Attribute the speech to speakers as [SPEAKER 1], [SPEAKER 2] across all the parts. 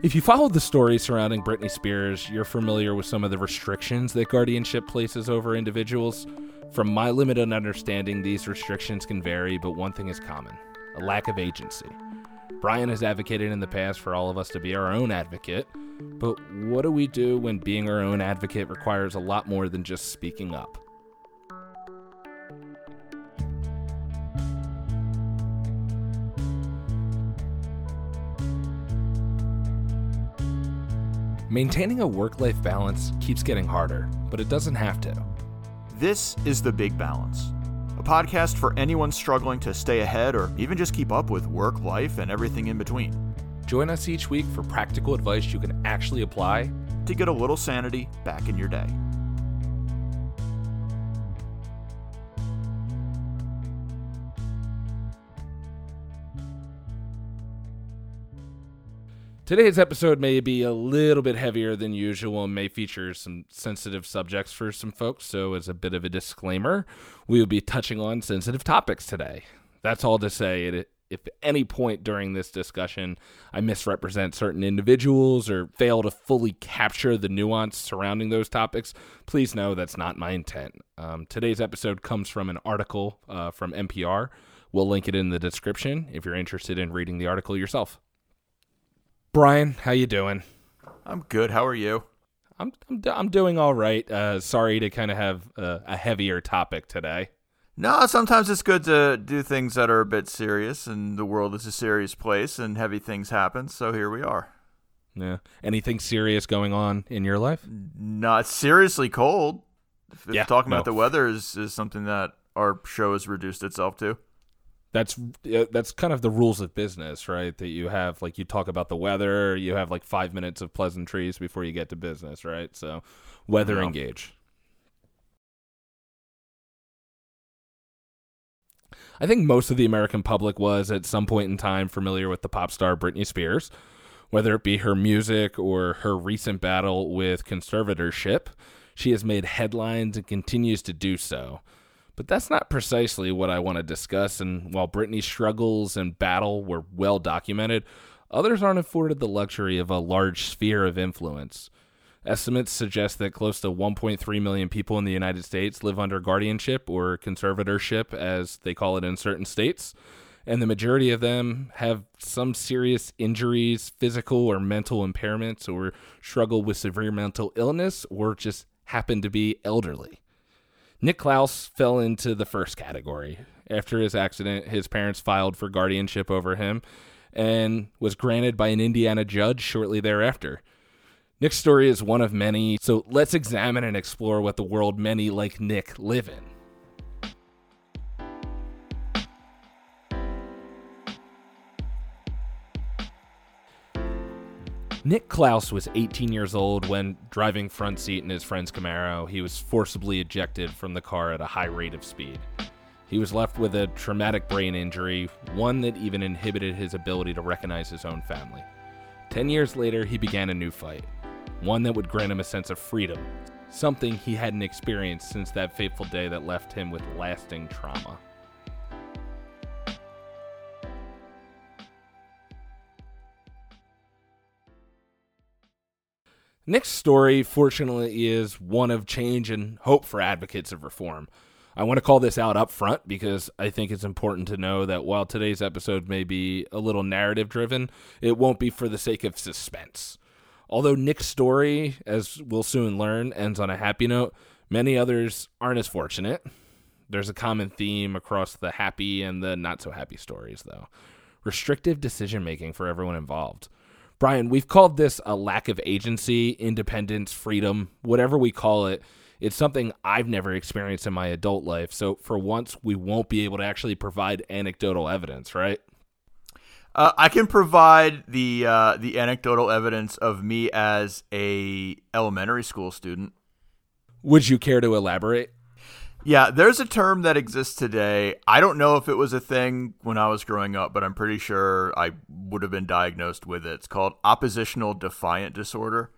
[SPEAKER 1] If you followed the story surrounding Britney Spears, you're familiar with some of the restrictions that guardianship places over individuals. From my limited understanding, these restrictions can vary, but one thing is common a lack of agency. Brian has advocated in the past for all of us to be our own advocate, but what do we do when being our own advocate requires a lot more than just speaking up? Maintaining a work life balance keeps getting harder, but it doesn't have to.
[SPEAKER 2] This is The Big Balance, a podcast for anyone struggling to stay ahead or even just keep up with work, life, and everything in between.
[SPEAKER 1] Join us each week for practical advice you can actually apply
[SPEAKER 2] to get a little sanity back in your day.
[SPEAKER 1] Today's episode may be a little bit heavier than usual and may feature some sensitive subjects for some folks. So, as a bit of a disclaimer, we will be touching on sensitive topics today. That's all to say, if at any point during this discussion I misrepresent certain individuals or fail to fully capture the nuance surrounding those topics, please know that's not my intent. Um, today's episode comes from an article uh, from NPR. We'll link it in the description if you're interested in reading the article yourself. Brian, how you doing?
[SPEAKER 2] I'm good. How are you?
[SPEAKER 1] I'm I'm, I'm doing all right. Uh, sorry to kind of have a, a heavier topic today.
[SPEAKER 2] No, sometimes it's good to do things that are a bit serious, and the world is a serious place, and heavy things happen. So here we are.
[SPEAKER 1] Yeah. Anything serious going on in your life?
[SPEAKER 2] Not seriously cold. If
[SPEAKER 1] Yeah,
[SPEAKER 2] talking
[SPEAKER 1] no.
[SPEAKER 2] about the weather is, is something that our show has reduced itself to.
[SPEAKER 1] That's that's kind of the rules of business, right? That you have like you talk about the weather, you have like five minutes of pleasantries before you get to business, right? So, weather engage. I think most of the American public was at some point in time familiar with the pop star Britney Spears, whether it be her music or her recent battle with conservatorship. She has made headlines and continues to do so. But that's not precisely what I want to discuss. And while Britney's struggles and battle were well documented, others aren't afforded the luxury of a large sphere of influence. Estimates suggest that close to 1.3 million people in the United States live under guardianship or conservatorship, as they call it in certain states. And the majority of them have some serious injuries, physical or mental impairments, or struggle with severe mental illness, or just happen to be elderly. Nick Clouse fell into the first category. After his accident, his parents filed for guardianship over him and was granted by an Indiana judge shortly thereafter. Nick's story is one of many, so let's examine and explore what the world many like Nick live in. Nick Clouse was 18 years old when driving front seat in his friend's Camaro. He was forcibly ejected from the car at a high rate of speed. He was left with a traumatic brain injury, one that even inhibited his ability to recognize his own family. Ten years later, he began a new fight, one that would grant him a sense of freedom, something he hadn't experienced since that fateful day that left him with lasting trauma. Nick's story, fortunately, is one of change and hope for advocates of reform. I want to call this out up front because I think it's important to know that while today's episode may be a little narrative driven, it won't be for the sake of suspense. Although Nick's story, as we'll soon learn, ends on a happy note, many others aren't as fortunate. There's a common theme across the happy and the not so happy stories, though restrictive decision making for everyone involved. Brian, we've called this a lack of agency, independence, freedom, whatever we call it. It's something I've never experienced in my adult life. So for once, we won't be able to actually provide anecdotal evidence, right?
[SPEAKER 2] Uh, I can provide the uh, the anecdotal evidence of me as a elementary school student.
[SPEAKER 1] Would you care to elaborate?
[SPEAKER 2] Yeah, there's a term that exists today. I don't know if it was a thing when I was growing up, but I'm pretty sure I would have been diagnosed with it. It's called oppositional defiant disorder.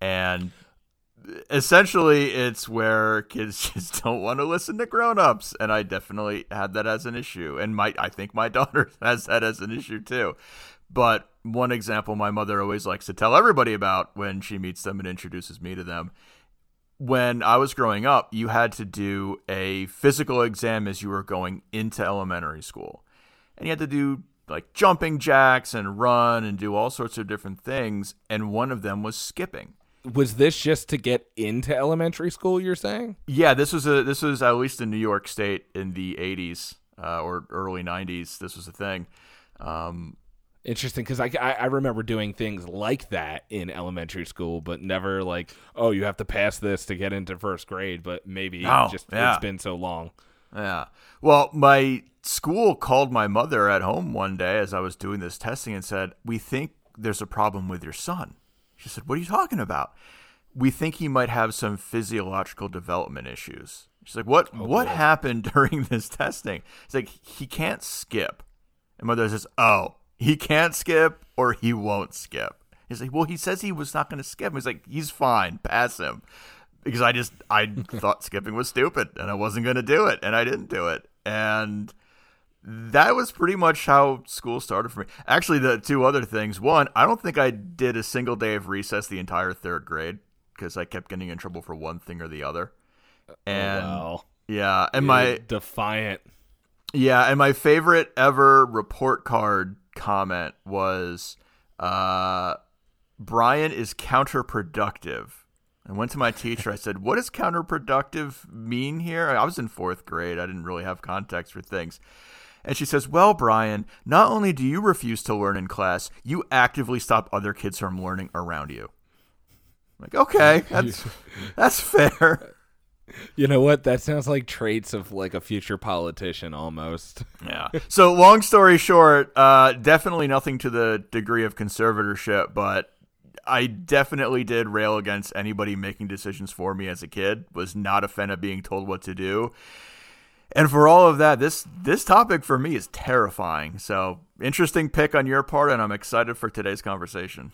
[SPEAKER 2] And essentially, it's where kids just don't want to listen to grown-ups, and I definitely had that as an issue, and my I think my daughter has that as an issue too. But one example my mother always likes to tell everybody about when she meets them and introduces me to them. When I was growing up, you had to do a physical exam as you were going into elementary school. And you had to do like jumping jacks and run and do all sorts of different things. And one of them was skipping.
[SPEAKER 1] Was this just to get into elementary school? You're saying?
[SPEAKER 2] Yeah, this was a this was at least in New York State in the '80s uh, or early '90s. This was a thing. Um,
[SPEAKER 1] Interesting, because I, I, I remember doing things like that in elementary school, but never like, oh, you have to pass this to get into first grade. But maybe
[SPEAKER 2] Oh,
[SPEAKER 1] just
[SPEAKER 2] yeah.
[SPEAKER 1] it's been so long.
[SPEAKER 2] Yeah. Well, my school called my mother at home one day as I was doing this testing and said, We think there's a problem with your son. She said, What are you talking about? We think he might have some physiological development issues. She's like, What oh, what
[SPEAKER 1] boy.
[SPEAKER 2] happened during this testing? It's like he can't skip. And mother says, Oh, he can't skip or he won't skip. He's like, Well, he says he was not gonna skip. He's like, He's fine, pass him because I just I thought skipping was stupid and I wasn't going to do it and I didn't do it and that was pretty much how school started for me. Actually, the two other things. One, I don't think I did a single day of recess the entire third grade because I kept getting in trouble for one thing or the other. Oh, and
[SPEAKER 1] oh, well,
[SPEAKER 2] yeah, and my
[SPEAKER 1] defiant.
[SPEAKER 2] yeah, and my favorite ever report card comment was uh Brian is counterproductive. I went to my teacher. I said, "What does counterproductive mean here?" I was in 4th grade. I didn't really have context for things. And she says, "Well, Brian, not only do you refuse to learn in class, you actively stop other kids from learning around you." I'm like, "Okay, that's that's fair."
[SPEAKER 1] You know what? That sounds like traits of like a future politician almost.
[SPEAKER 2] Yeah. So long story short, uh, definitely nothing to the degree of conservatorship, but I definitely did rail against anybody making decisions for me as a kid. Was not a fan of being told what to do. And for all of that, this this topic for me is terrifying. So interesting pick on your part, and I'm excited for today's conversation.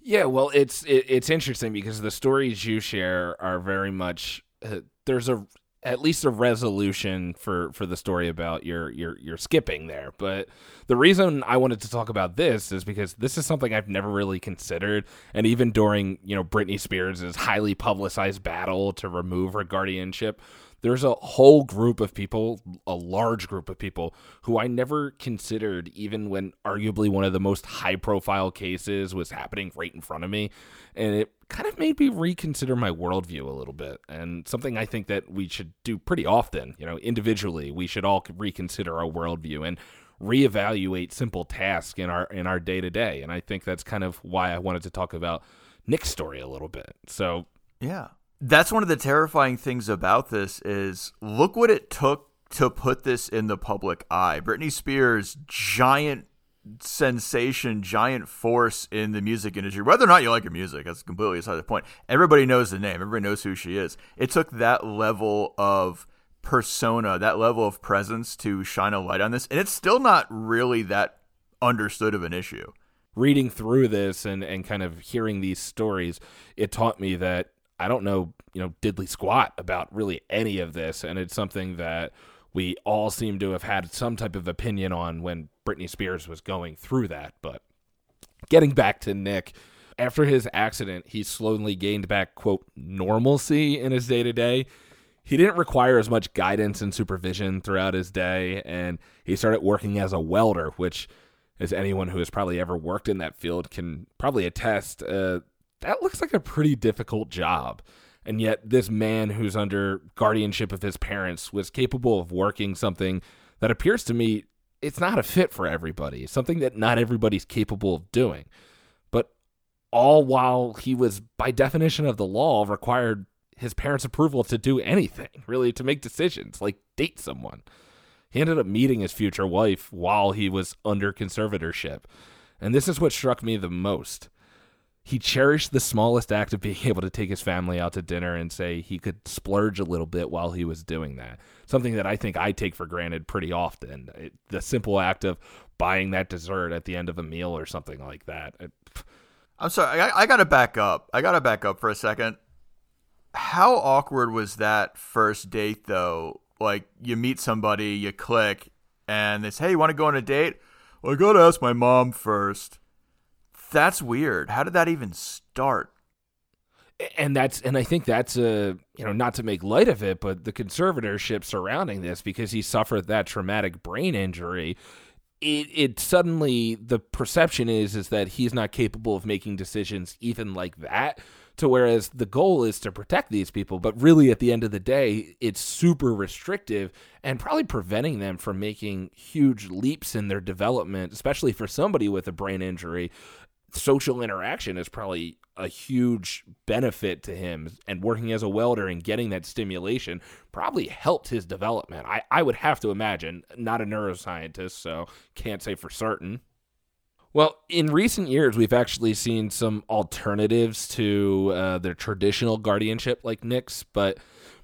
[SPEAKER 1] Yeah, well, it's it, it's interesting because the stories you share are very much uh, there's a at least a resolution for for the story about your your your skipping there. But the reason I wanted to talk about this is because this is something I've never really considered, and even during you know Britney Spears' highly publicized battle to remove her guardianship. There's a whole group of people, a large group of people, who I never considered, even when arguably one of the most high profile cases was happening right in front of me. And it kind of made me reconsider my worldview a little bit. And something I think that we should do pretty often, you know, individually, we should all reconsider our worldview and reevaluate simple tasks in our in our day to day. And I think that's kind of why I wanted to talk about Nick's story a little bit. So
[SPEAKER 2] Yeah. That's one of the terrifying things about this is look what it took to put this in the public eye. Britney Spears, giant sensation, giant force in the music industry. Whether or not you like her music, that's completely aside the point. Everybody knows the name. Everybody knows who she is. It took that level of persona, that level of presence to shine a light on this, and it's still not really that understood of an issue.
[SPEAKER 1] reading through this and, and kind of hearing these stories, it taught me that I don't know, you know, diddly squat about really any of this. And it's something that we all seem to have had some type of opinion on when Britney Spears was going through that. But getting back to Nick, after his accident, he slowly gained back, quote, normalcy in his day to day. He didn't require as much guidance and supervision throughout his day, and he started working as a welder, which, as anyone who has probably ever worked in that field can probably attest, uh, that looks like a pretty difficult job. And yet, this man who's under guardianship of his parents was capable of working something that appears to me it's not a fit for everybody, something that not everybody's capable of doing. But all while he was, by definition of the law, required his parents' approval to do anything, really, to make decisions, like date someone. He ended up meeting his future wife while he was under conservatorship. And this is what struck me the most. He cherished the smallest act of being able to take his family out to dinner and say he could splurge a little bit while he was doing that. Something that I think I take for granted pretty often. It, the simple act of buying that dessert at the end of a meal or something like that. It,
[SPEAKER 2] I'm sorry, I, I got to back up. I got to back up for a second. How awkward was that first date though? Like you meet somebody, you click, and they say, "Hey, you want to go on a date?" Well, I gotta ask my mom first. That's weird. How did that even start?
[SPEAKER 1] and that's and I think that's a you know not to make light of it, but the conservatorship surrounding this because he suffered that traumatic brain injury. It it suddenly the perception is is that he's not capable of making decisions even like that. To whereas the goal is to protect these people, but really at the end of the day, it's super restrictive and probably preventing them from making huge leaps in their development, especially for somebody with a brain injury social interaction is probably a huge benefit to him and working as a welder and getting that stimulation probably helped his development. I, I would have to imagine not a neuroscientist so can't say for certain. Well in recent years we've actually seen some alternatives to uh, their traditional guardianship like nick's but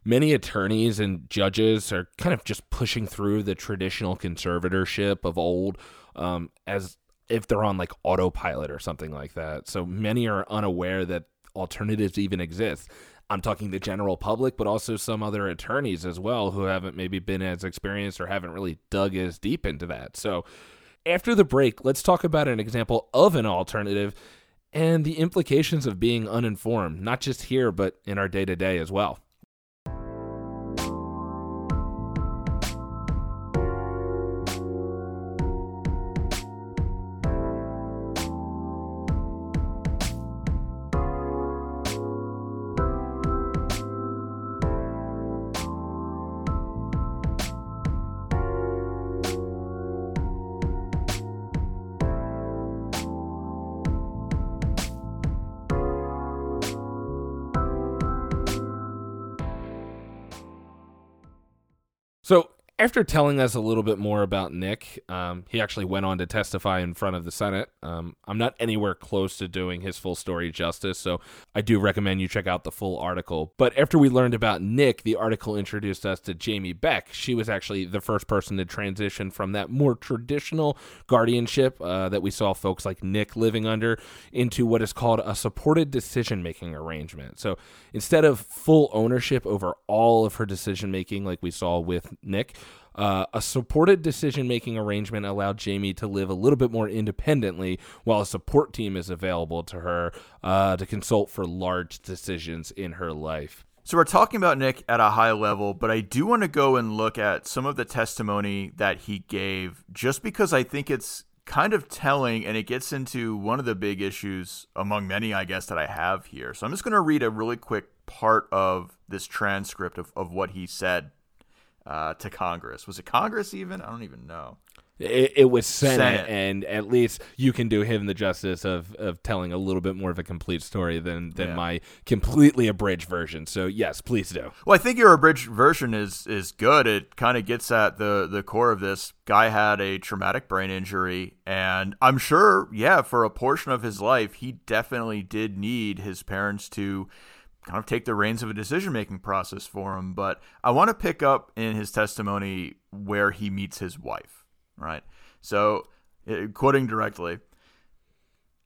[SPEAKER 1] many attorneys and judges are kind of just pushing through the traditional conservatorship of old um, as if they're on like autopilot or something like that. So many are unaware that alternatives even exist. I'm talking the general public, but also some other attorneys as well who haven't maybe been as experienced or haven't really dug as deep into that. So after the break, let's talk about an example of an alternative and the implications of being uninformed, not just here, but in our day to day as well. After telling us a little bit more about Nick, um, he actually went on to testify in front of the Senate. Um, I'm not anywhere close to doing his full story justice, so I do recommend you check out the full article. But after we learned about Nick, the article introduced us to Jamie Beck. She was actually the first person to transition from that more traditional guardianship uh, that we saw folks like Nick living under into what is called a supported decision making arrangement. So instead of full ownership over all of her decision making, like we saw with Nick, uh, a supported decision making arrangement allowed Jamie to live a little bit more independently while a support team is available to her uh, to consult for large decisions in her life.
[SPEAKER 2] So we're talking about Nick at a high level, but I do want to go and look at some of the testimony that he gave just because I think it's kind of telling and it gets into one of the big issues among many, I guess, that I have here. So I'm just going to read a really quick part of this transcript of, of what he said uh, to Congress. Was it Congress even? I don't even know.
[SPEAKER 1] It, it was Senate, Senate, and at least you can do him the justice of, of telling a little bit more of a complete story than than yeah. my completely abridged version. So yes, please do.
[SPEAKER 2] Well, I think your abridged version is is good. It kind of gets at the the core of this. Guy had a traumatic brain injury, and I'm sure, yeah, for a portion of his life, he definitely did need his parents to kind of take the reins of a decision making process for him. But I want to pick up in his testimony where he meets his wife, right? So, uh, quoting directly,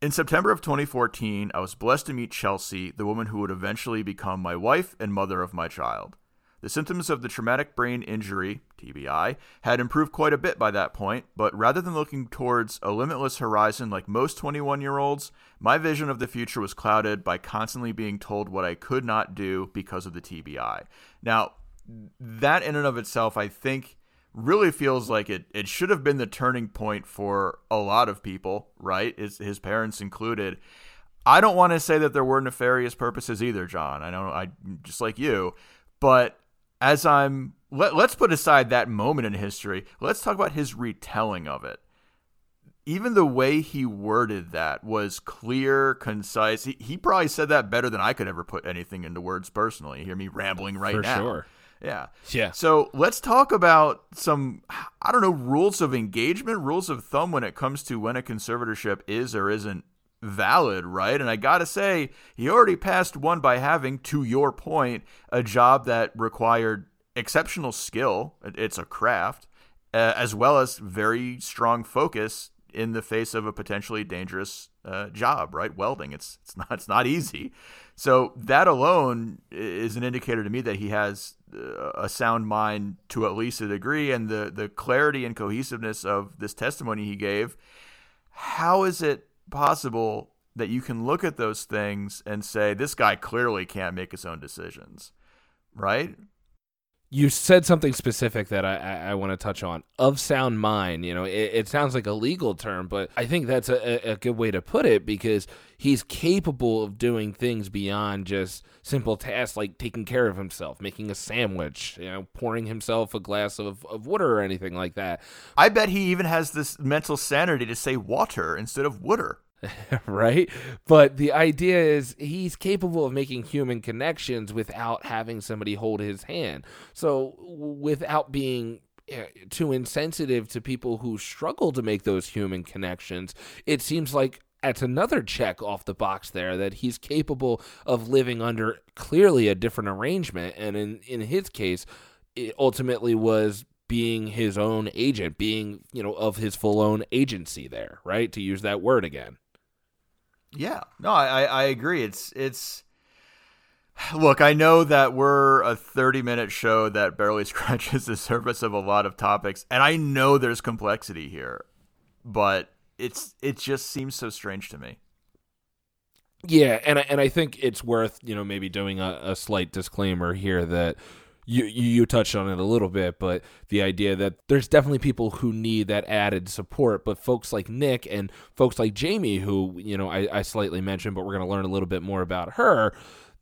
[SPEAKER 2] in September of 2014, I was blessed to meet Chelsea, the woman who would eventually become my wife and mother of my child. The symptoms of the traumatic brain injury, TBI, had improved quite a bit by that point, but rather than looking towards a limitless horizon like most 21 year olds, my vision of the future was clouded by constantly being told what I could not do because of the TBI. Now, that in and of itself, I think, really feels like it, it should have been the turning point for a lot of people, right? His, his parents included. I don't want to say that there were nefarious purposes either, John. I don't know I just like you, but as I'm let, let's put aside that moment in history. Let's talk about his retelling of it. Even the way he worded that was clear, concise. He, he probably said that better than I could ever put anything into words personally. You hear me rambling right
[SPEAKER 1] For
[SPEAKER 2] now.
[SPEAKER 1] Sure.
[SPEAKER 2] Yeah.
[SPEAKER 1] Yeah.
[SPEAKER 2] So let's talk about some, I don't know, rules of engagement, rules of thumb when it comes to when a conservatorship is or isn't valid, right? And I got to say, he already passed one by having, to your point, a job that required exceptional skill. It's a craft, uh, as well as very strong focus in the face of a potentially dangerous uh, job, right? Welding. It's it's not it's not easy. So that alone is an indicator to me that he has uh, a sound mind to at least a degree, and the the clarity and cohesiveness of this testimony he gave. How is it possible that you can look at those things and say this guy clearly can't make his own decisions, right?
[SPEAKER 1] You said something specific that I, I, I want to touch on of sound mind. You know, it, it, sounds like a legal term, but I think that's a, a good way to put it because he's capable of doing things beyond just simple tasks like taking care of himself, making a sandwich, you know, pouring himself a glass of, of water or anything like that.
[SPEAKER 2] I bet he even has this mental sanity to say water instead of water.
[SPEAKER 1] right? But the idea is he's capable of making human connections without having somebody hold his hand. So without being eh, too insensitive to people who struggle to make those human connections, it seems like that's another check off the box there that he's capable of living under clearly a different arrangement. And in, in his case, it ultimately was being his own agent, being, you know, of his full own agency there, right? To use that word again.
[SPEAKER 2] Yeah, no, I, I agree. It's it's look. I know that we're a thirty minute show that barely scratches the surface of a lot of topics, and I know there's complexity here, but it's it just seems so strange to me.
[SPEAKER 1] Yeah, and I, and I think it's worth you know maybe doing a, a slight disclaimer here that you you touched on it a little bit, but the idea that there's definitely people who need that added support, but folks like Nick and folks like Jamie, who you know I, I slightly mentioned, but we're going to learn a little bit more about her.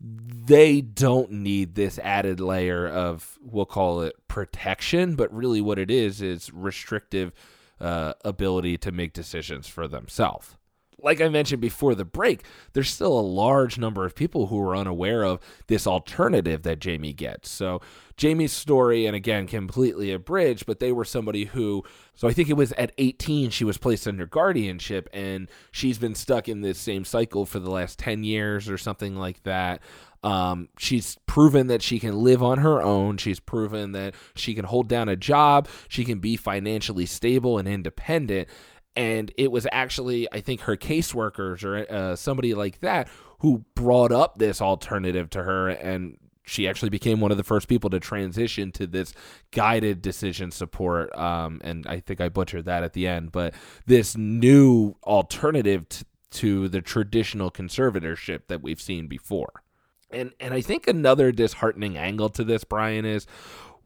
[SPEAKER 1] They don't need this added layer of we'll call it protection, but really what it is is restrictive uh, ability to make decisions for themselves like I mentioned before the break, there's still a large number of people who are unaware of this alternative that Jamie gets. So, Jamie's story, and again, completely abridged, but they were somebody who, so I think it was at 18, she was placed under guardianship, and she's been stuck in this same cycle for the last 10 years or something like that. Um, she's proven that she can live on her own. She's proven that she can hold down a job. She can be financially stable and independent and it was actually i think her caseworkers or uh, somebody like that who brought up this alternative to her and she actually became one of the first people to transition to this guided decision support um, and i think i butchered that at the end but this new alternative t- to the traditional conservatorship that we've seen before. And and i think another disheartening angle to this brian is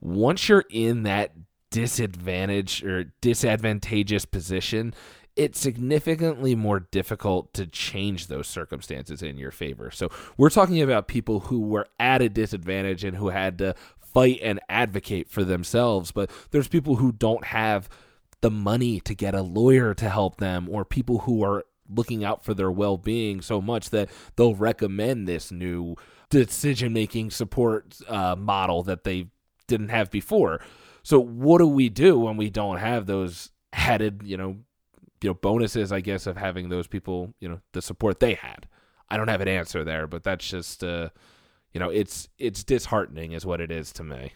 [SPEAKER 1] once you're in that disadvantage or disadvantageous position, it's significantly more difficult to change those circumstances in your favor. So we're talking about people who were at a disadvantage and who had to fight and advocate for themselves, but there's people who don't have the money to get a lawyer to help them or people who are looking out for their well-being so much that they'll recommend this new decision-making support uh, model that they didn't have before so what do we do when we don't have those added, you know, you know bonuses, I guess, of having those people, you know, the support they had? I don't have an answer there, but that's just, uh, you know, it's it's disheartening, is what it is to me.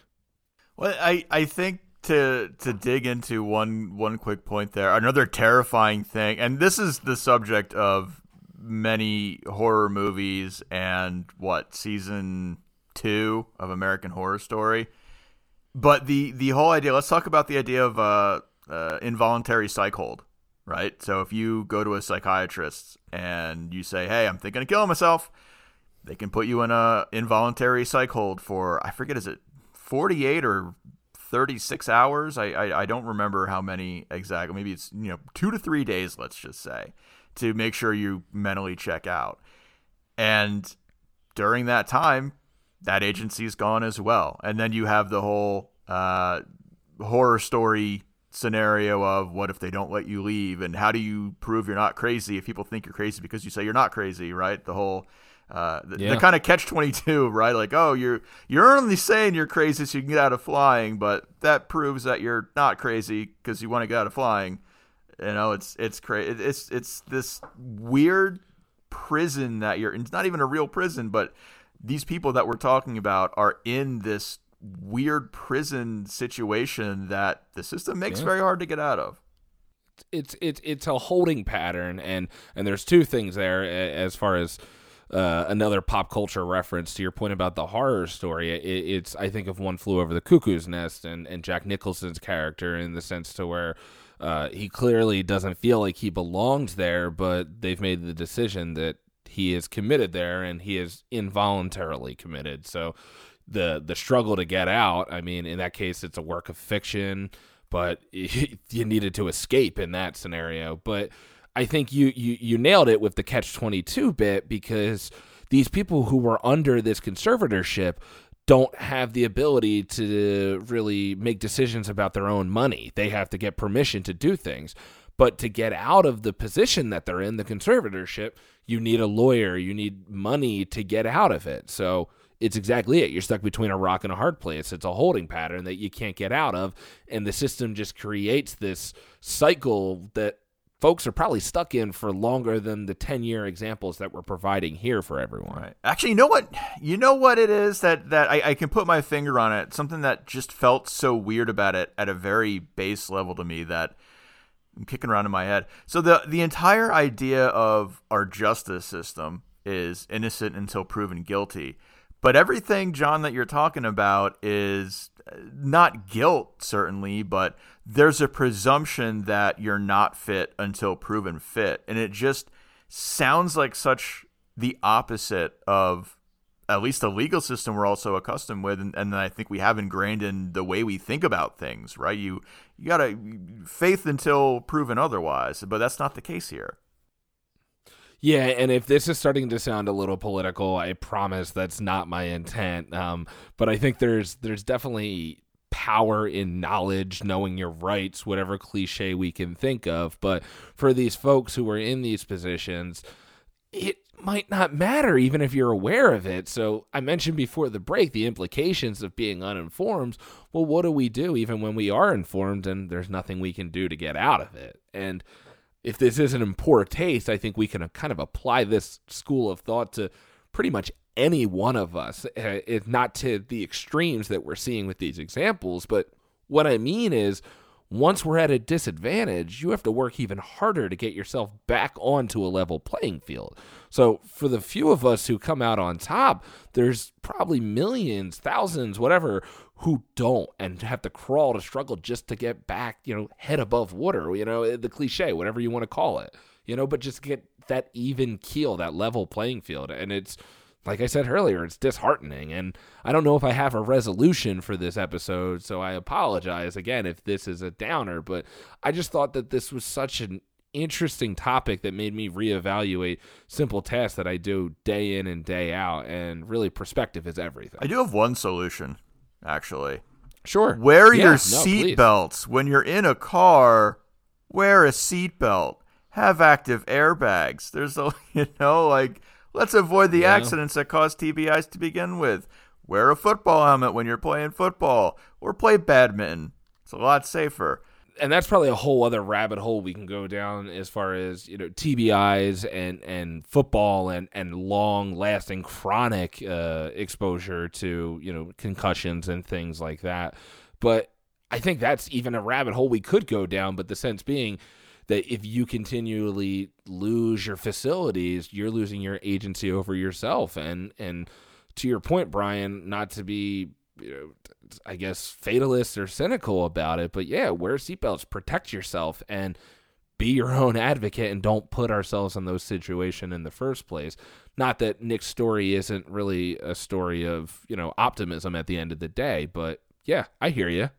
[SPEAKER 2] Well, I I think to to dig into one one quick point there, another terrifying thing, and this is the subject of many horror movies and what season two of American Horror Story but the the whole idea. Let's talk about the idea of uh, uh, involuntary psych hold, right? So if you go to a psychiatrist and you say, "Hey, I'm thinking of killing myself," they can put you in a involuntary psych hold for I forget is it 48 or 36 hours. I, I, I don't remember how many exactly. Maybe it's you know two to three days. Let's just say to make sure you mentally check out. And during that time, that agency's gone as well. And then you have the whole uh, horror story scenario of what if they don't let you leave and how do you prove you're not crazy if people think you're crazy because you say you're not crazy, right? The whole uh, the, yeah. the kind of catch 22 right like oh you're you're only saying you're crazy so you can get out of flying but that proves that you're not crazy because you want to get out of flying you know it's it's crazy it's it's this weird prison that you're it's not even a real prison but these people that we're talking about are in this weird prison situation that the system makes yeah. very hard to get out of.
[SPEAKER 1] it's it's it's a holding pattern, and and there's two things there as far as. Uh, another pop culture reference to your point about the horror story. It, it's I think of One Flew Over the Cuckoo's Nest and, and Jack Nicholson's character in the sense to where uh, he clearly doesn't feel like he belongs there, but they've made the decision that he is committed there and he is involuntarily committed. So the the struggle to get out, I mean, in that case, it's a work of fiction, but you needed to escape in that scenario. But I think you you you nailed it with the catch twenty two bit because these people who were under this conservatorship don't have the ability to really make decisions about their own money. They have to get permission to do things. But to get out of the position that they're in, the conservatorship, you need a lawyer, you need money to get out of it. So it's exactly it. You're stuck between a rock and a hard place. It's a holding pattern that you can't get out of. And the system just creates this cycle that folks are probably stuck in for longer than the 10 year examples that we're providing here for everyone.
[SPEAKER 2] Right. Actually, you know what? You know what it is that, that I, I can put my finger on it. Something that just felt so weird about it at a very base level to me that I'm kicking around in my head. So the the entire idea of our justice system is innocent until proven guilty. But everything, John, that you're talking about is uh, not guilt, certainly, but there's a presumption that you're not fit until proven fit. And it just sounds like such the opposite of at least the legal system we're also accustomed with and, and I think we have ingrained in the way we think about things, right? You you gotta faith until proven otherwise, but that's not the case here.
[SPEAKER 1] Yeah, and if this is starting to sound a little political, I promise that's not my intent. Um, but I think there's there's definitely power in knowledge, knowing your rights, whatever cliche we can think of. But for these folks who are in these positions, it might not matter even if you're aware of it. So I mentioned before the break the implications of being uninformed. Well, what do we do even when we are informed and there's nothing we can do to get out of it? And if this isn't in poor taste, I think we can kind of apply this school of thought to pretty much any one of us, uh, if not to the extremes that we're seeing with these examples. But what I mean is, once we're at a disadvantage, you have to work even harder to get yourself back onto a level playing field. So, for the few of us who come out on top, there's probably millions, thousands, whatever, who don't and have to crawl to struggle just to get back, you know, head above water, you know, the cliche, whatever you want to call it, you know, but just get that even keel, that level playing field. And it's, like I said earlier, it's disheartening. And I don't know if I have a resolution for this episode, so I apologize again if this is a downer, but I just thought that this was such an interesting topic that made me reevaluate simple tasks that I do day in and day out. And really, perspective is everything.
[SPEAKER 2] I do have one solution, actually.
[SPEAKER 1] Sure.
[SPEAKER 2] Wear yeah, your no, seat belts. When you're in a car, wear a seat belt. Have active airbags. There's a, you know, like Let's avoid the yeah. accidents that cause TBIs to begin with. Wear a football helmet when you're playing football or play badminton. It's a lot safer.
[SPEAKER 1] And that's probably a whole other rabbit hole we can go down as far as, you know, TBIs and, and football and, and long lasting chronic uh, exposure to, you know, concussions and things like that. But I think that's even a rabbit hole we could go down. But the sense being, that if you continually lose your facilities, you're losing your agency over yourself. And and to your point, Brian, not to be you know, I guess fatalist or cynical about it, but yeah, wear seatbelts, protect yourself, and be your own advocate, and don't put ourselves in those situations in the first place. Not that Nick's story isn't really a story of you know optimism at the end of the day, but yeah, I hear you.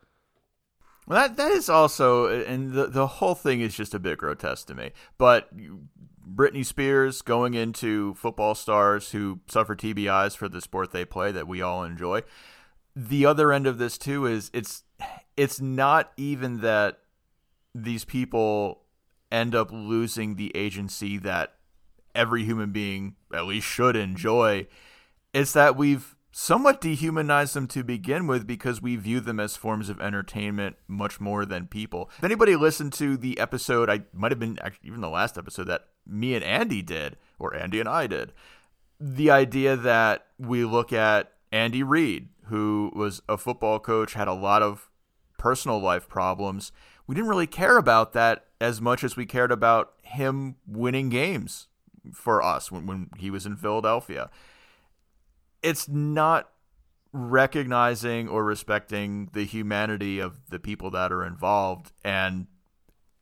[SPEAKER 2] Well, that that is also, and the the whole thing is just a bit grotesque to me. But Britney Spears going into football stars who suffer TBIs for the sport they play that we all enjoy. The other end of this too is it's it's not even that these people end up losing the agency that every human being at least should enjoy. It's that we've somewhat dehumanized them to begin with because we view them as forms of entertainment much more than people. If anybody listened to the episode, I might have been actually even the last episode that me and Andy did, or Andy and I did, the idea that we look at Andy Reid, who was a football coach, had a lot of personal life problems. we didn't really care about that as much as we cared about him winning games for us when, when he was in Philadelphia. It's not recognizing or respecting the humanity of the people that are involved and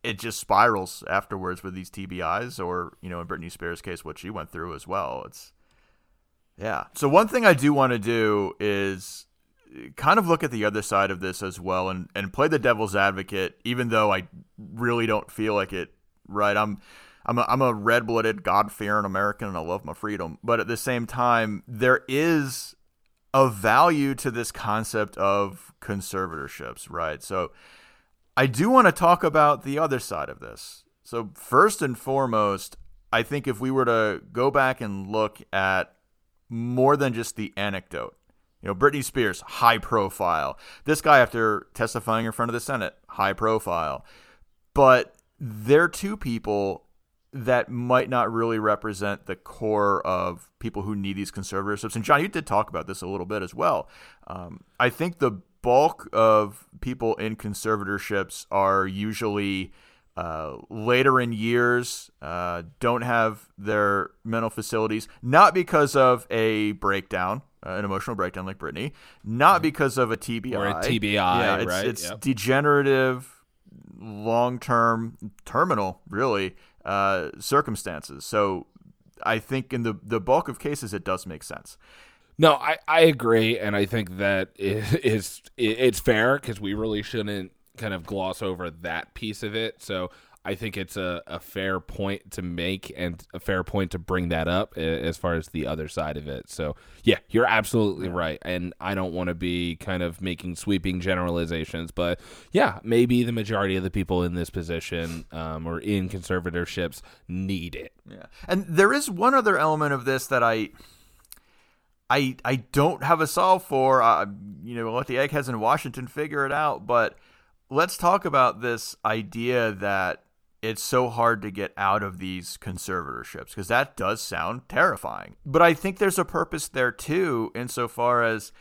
[SPEAKER 2] it just spirals afterwards with these TBIs or, you know, in Britney Spears' case, what she went through as well. It's, yeah. So, one thing I do want to do is eh, kind of look at the other side of this as well and, and play the devil's advocate, even though I really don't feel like it, right? I'm. I'm a, I'm a red blooded, God fearing American and I love my freedom. But at the same time, there is a value to this concept of conservatorships, right? So I do want to talk about the other side of this. So, first and foremost, I think if we were to go back and look at more than just the anecdote, you know, Britney Spears, high profile. This guy, after testifying in front of the Senate, high profile. But they're two people that might not really represent the core of people who need these conservatorships. And John, you did talk about this a little bit as well. Um, I think the bulk of people in conservatorships are usually uh, later in years, uh, don't have their mental facilities, not because of a breakdown, uh, an emotional breakdown like Britney, not mm-hmm. because of a TBI.
[SPEAKER 1] Or a TBI, yeah,
[SPEAKER 2] it's,
[SPEAKER 1] right?
[SPEAKER 2] It's yep. degenerative, long term, terminal, really, uh, circumstances. So I think in the, the bulk of cases, it does make sense.
[SPEAKER 1] No, I, I agree, and I think that is it's fair because we really shouldn't kind of gloss over that piece of it. So I think it's a, a fair point to make and a fair point to bring that up as far as the other side of it. So yeah, you're absolutely right, and I don't want to be kind of making sweeping generalizations, but yeah, maybe the majority of the people in this position um, or in conservatorships need it.
[SPEAKER 2] Yeah, and there is one other element of this that I I I don't have a solve for. Uh, you know, let the eggheads in Washington figure it out. But let's talk about this idea that it's so hard to get out of these conservatorships because that does sound terrifying. But I think there's a purpose there too, insofar as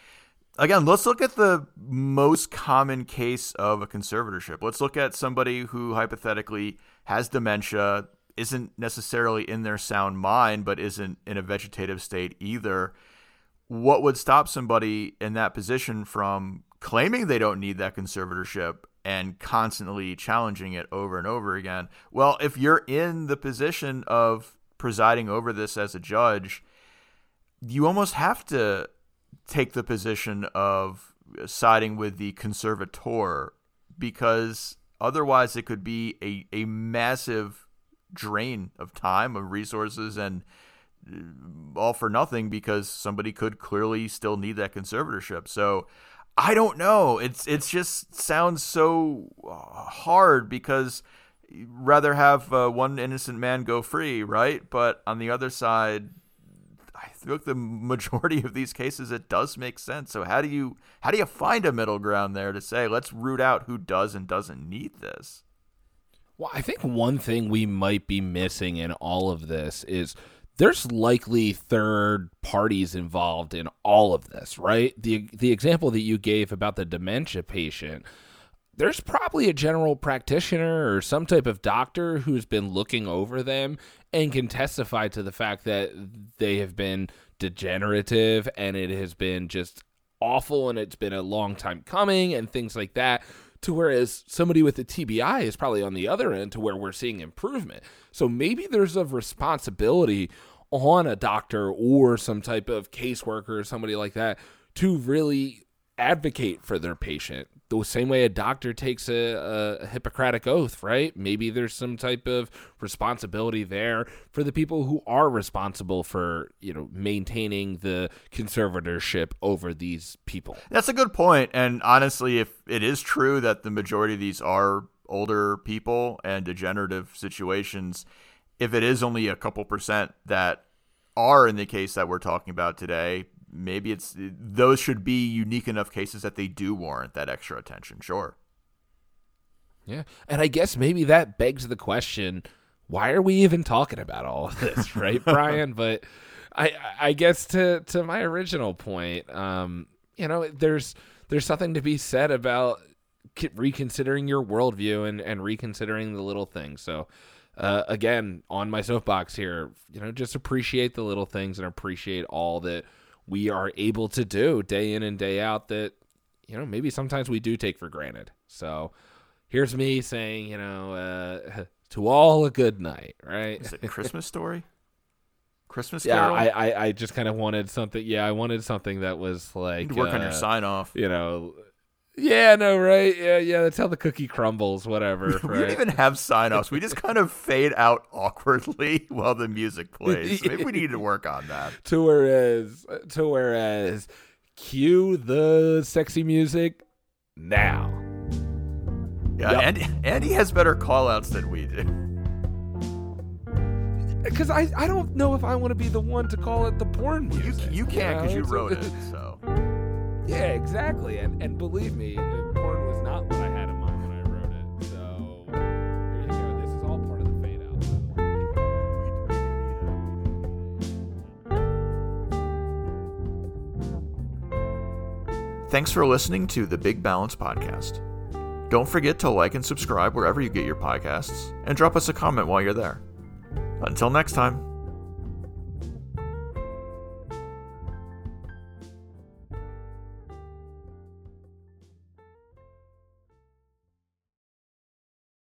[SPEAKER 2] again, let's look at the most common case of a conservatorship. Let's look at somebody who hypothetically has dementia, isn't necessarily in their sound mind, but isn't in a vegetative state either what would stop somebody in that position from claiming they don't need that conservatorship and constantly challenging it over and over again? Well, if you're in the position of presiding over this as a judge, you almost have to take the position of siding with the conservator because otherwise it could be a, a massive drain of time, of resources, and uh, all for nothing because somebody could clearly still need that conservatorship. So I don't know. It's it's just sounds so uh, hard because rather have uh, one innocent man go free, right? But on the other side, I think the majority of these cases it does make sense. So how do you how do you find a middle ground there to say let's root out who does and doesn't need this?
[SPEAKER 1] Well, I think one thing we might be missing in all of this is there's likely third parties involved in all of this, right? The the example that you gave about the dementia patient, there's probably a general practitioner or some type of doctor who's been looking over them and can testify to the fact that they have been degenerative and it has been just awful and it's been a long time coming and things like that to whereas somebody with a TBI is probably on the other end to where we're seeing improvement. So maybe there's a responsibility on a doctor or some type of caseworker or somebody like that to really advocate for their patient the same way a doctor takes a, a, Hippocratic oath, right? Maybe there's some type of responsibility there for the people who are responsible for, you know, maintaining the conservatorship over these people.
[SPEAKER 2] That's a good point. And honestly, if it is true that the majority of these are older people and degenerative situations, if it is only a couple percent that are in the case that we're talking about today, maybe it's those should be unique enough cases that they do warrant that extra attention. Sure.
[SPEAKER 1] Yeah. And I guess maybe that begs the question why are we even talking about all of this, right, Brian? But I I guess to to my original point, um, you know, there's there's something to be said about reconsidering your worldview and, and reconsidering the little things. So, uh, again, on my soapbox here, you know, just appreciate the little things and appreciate all that we are able to do day in and day out that, you know, maybe sometimes we do take for granted. So, here's me saying, you know, uh, to all a good night, right?
[SPEAKER 2] Is it Christmas story? Christmas
[SPEAKER 1] yeah,
[SPEAKER 2] Carol?
[SPEAKER 1] I, I, I just kind of wanted something. Yeah, I wanted something that was like
[SPEAKER 2] work on your
[SPEAKER 1] uh,
[SPEAKER 2] sign off.
[SPEAKER 1] You know, yeah, no, right? Yeah, yeah. That's how the cookie crumbles. Whatever.
[SPEAKER 2] We don't even have sign offs. We just kind of fade out awkwardly while the music plays. Maybe we need to work on that.
[SPEAKER 1] to whereas, to whereas, cue the sexy music now.
[SPEAKER 2] Yeah,
[SPEAKER 1] Yep.
[SPEAKER 2] Andy, Andy has better call outs than we do.
[SPEAKER 1] Because I, I don't know if I want to be the one to call it the porn
[SPEAKER 2] You,
[SPEAKER 1] music.
[SPEAKER 2] you can't because you wrote it. So
[SPEAKER 1] Yeah, exactly. And and believe me, porn was not what I had in mind when I wrote it. So here you go. This is all part of the fade out.
[SPEAKER 2] Thanks for listening to the Big Balance Podcast. Don't forget to like and subscribe wherever you get your podcasts, and drop us a comment while you're there. Until next time.